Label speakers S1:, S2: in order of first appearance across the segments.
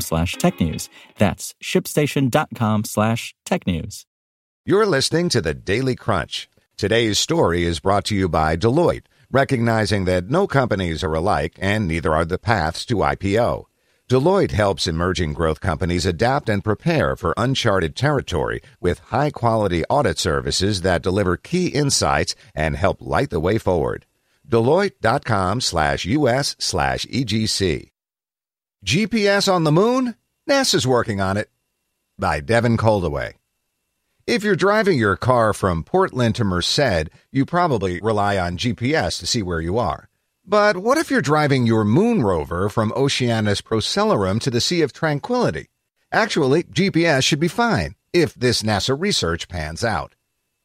S1: slash tech news. That's shipstation.com slash tech news.
S2: You're listening to the Daily Crunch. Today's story is brought to you by Deloitte, recognizing that no companies are alike and neither are the paths to IPO. Deloitte helps emerging growth companies adapt and prepare for uncharted territory with high quality audit services that deliver key insights and help light the way forward. Deloitte.com slash US slash EGC. GPS on the moon? NASA's working on it. By Devin Coldewey. If you're driving your car from Portland to Merced, you probably rely on GPS to see where you are. But what if you're driving your moon rover from Oceanus Procellarum to the Sea of Tranquility? Actually, GPS should be fine if this NASA research pans out.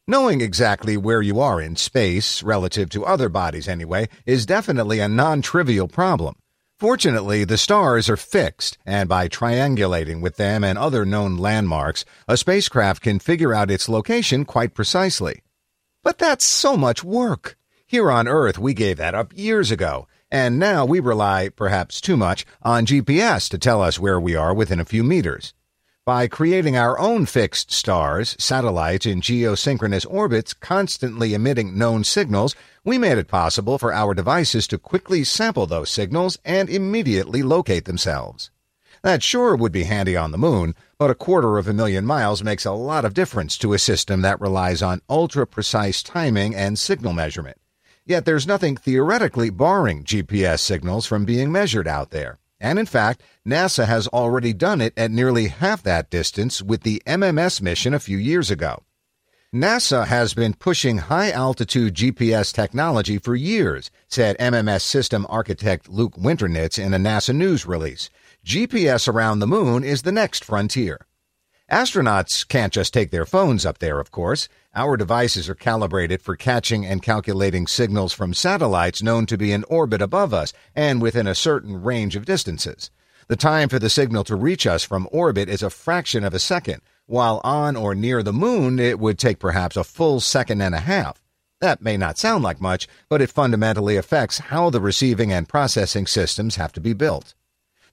S2: Knowing exactly where you are in space, relative to other bodies anyway, is definitely a non trivial problem. Fortunately, the stars are fixed, and by triangulating with them and other known landmarks, a spacecraft can figure out its location quite precisely. But that's so much work. Here on Earth, we gave that up years ago, and now we rely, perhaps too much, on GPS to tell us where we are within a few meters. By creating our own fixed stars, satellites in geosynchronous orbits constantly emitting known signals, we made it possible for our devices to quickly sample those signals and immediately locate themselves. That sure would be handy on the moon, but a quarter of a million miles makes a lot of difference to a system that relies on ultra precise timing and signal measurement. Yet there's nothing theoretically barring GPS signals from being measured out there. And in fact, NASA has already done it at nearly half that distance with the MMS mission a few years ago. NASA has been pushing high altitude GPS technology for years, said MMS system architect Luke Winternitz in a NASA news release. GPS around the moon is the next frontier. Astronauts can't just take their phones up there, of course. Our devices are calibrated for catching and calculating signals from satellites known to be in orbit above us and within a certain range of distances. The time for the signal to reach us from orbit is a fraction of a second, while on or near the moon it would take perhaps a full second and a half. That may not sound like much, but it fundamentally affects how the receiving and processing systems have to be built.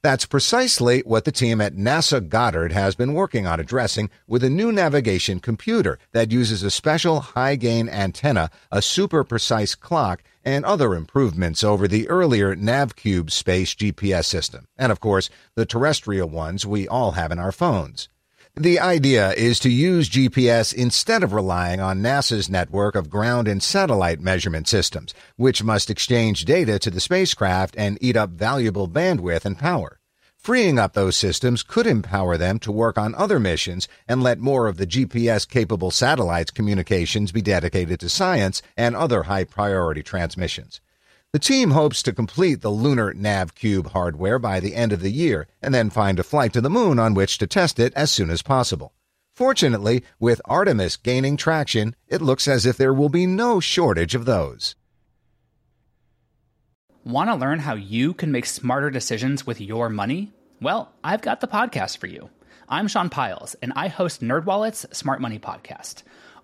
S2: That's precisely what the team at NASA Goddard has been working on addressing with a new navigation computer that uses a special high gain antenna, a super precise clock, and other improvements over the earlier NavCube space GPS system, and of course, the terrestrial ones we all have in our phones. The idea is to use GPS instead of relying on NASA's network of ground and satellite measurement systems, which must exchange data to the spacecraft and eat up valuable bandwidth and power. Freeing up those systems could empower them to work on other missions and let more of the GPS capable satellites' communications be dedicated to science and other high priority transmissions. The team hopes to complete the lunar NavCube hardware by the end of the year and then find a flight to the moon on which to test it as soon as possible. Fortunately, with Artemis gaining traction, it looks as if there will be no shortage of those.
S3: Want to learn how you can make smarter decisions with your money? Well, I've got the podcast for you. I'm Sean Pyles, and I host NerdWallet's Smart Money Podcast.